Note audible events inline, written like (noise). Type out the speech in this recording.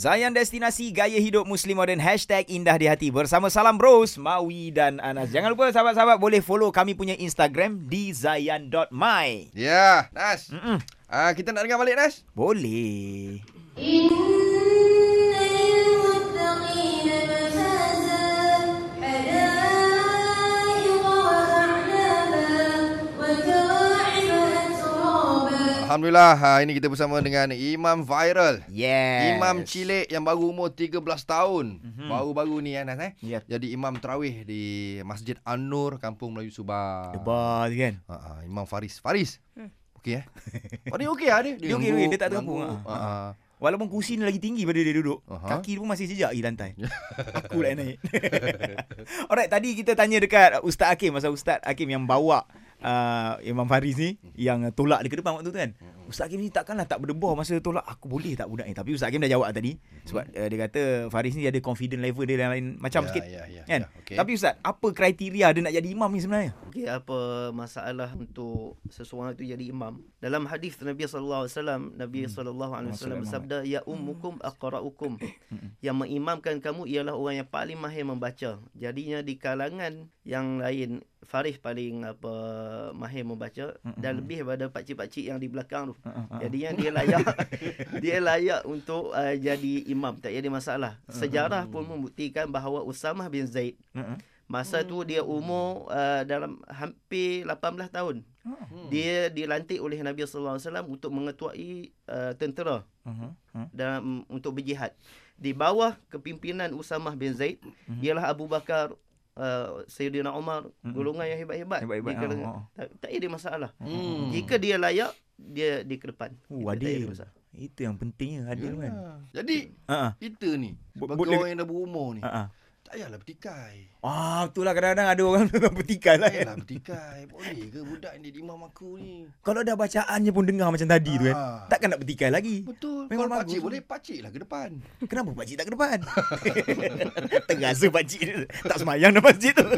Zayan Destinasi Gaya Hidup Muslim Modern Hashtag Indah di Hati Bersama Salam Bros Mawi dan Anas Jangan lupa sahabat-sahabat Boleh follow kami punya Instagram Di zayan.my Ya, Nas. Mm-mm. Ah, kita nak dengar balik, Nas. Boleh Alhamdulillah, ha, ini kita bersama dengan Imam Viral. Yes Imam cilik yang baru umur 13 tahun. Mhm. Baru-baru ni, ya, Nas. Eh? Ya Jadi Imam Terawih di Masjid An-Nur, Kampung Melayu Subang. Debar kan Ha, ha, Imam Faris. Faris. Okey eh? Oh, dia okey ah dia. Dia okey, okey. Dia tak terapung, terapung. ha. Ha. ha. Walaupun kursi ni lagi tinggi pada dia duduk Aha. Kaki dia pun masih sejak di lantai (laughs) Aku lah yang naik (laughs) Alright tadi kita tanya dekat Ustaz Hakim Masa Ustaz Hakim yang bawa uh, Imam Faris ni Yang tolak dia ke depan waktu tu kan. Ustaz Hakim ni takkanlah tak berdebar Masa tolak. Aku boleh tak budak ni? Tapi Ustaz Hakim dah jawab tadi. Sebab uh, dia kata Faris ni ada confident level dia yang lain Macam Ya, sikit. ya, ya, kan? ya, okey. Tapi Ustaz Apa kriteria dia nak jadi imam ni sebenarnya? Okey, apa masalah untuk seseorang itu jadi imam? Dalam hadis Nabi sallallahu alaihi wasallam, Nabi sallallahu alaihi wasallam bersabda, "Ya ummukum aqra'ukum." yang mengimamkan kamu ialah orang yang paling mahir membaca. Jadinya di kalangan yang lain Faris paling apa mahir membaca dan lebih daripada pakcik-pakcik yang di belakang tu. Jadinya dia layak (laughs) dia layak untuk uh, jadi imam, tak ada masalah. Sejarah pun membuktikan bahawa Usamah bin Zaid Masa tu dia umur uh, dalam hampir 18 tahun. Hmm. Dia dilantik oleh Nabi sallallahu alaihi wasallam untuk mengetuai uh, tentera Uh-huh. dalam untuk berjihad. Di bawah kepimpinan Usamah bin Zaid Mhm. ialah Abu Bakar uh, Sayyidina Umar golongan yang hebat-hebat. Hebat-hebat, Di kalangan- ah, ah. tak, tak ada masalah. Hmm. Jika dia layak dia di ke depan. Oh, Kita ada adil. masalah. Itu yang pentingnya adil kan Ya. Jadi Ha kita ni Bo- sebagai boleh- orang yang dah berumur ni, ha. Tak payahlah bertikai. Ah, betul lah kadang-kadang ada orang (laughs) bertikai lah Tak kan. payahlah bertikai. Boleh ke budak ni imam aku ni? Kalau dah bacaannya pun dengar macam tadi tu kan. Ah. Takkan nak bertikai lagi. Betul. Memang Kalau pakcik boleh, pakcik lah ke depan. Kenapa pakcik tak ke depan? (laughs) Terasa pakcik tak semayang dalam masjid tu. (laughs)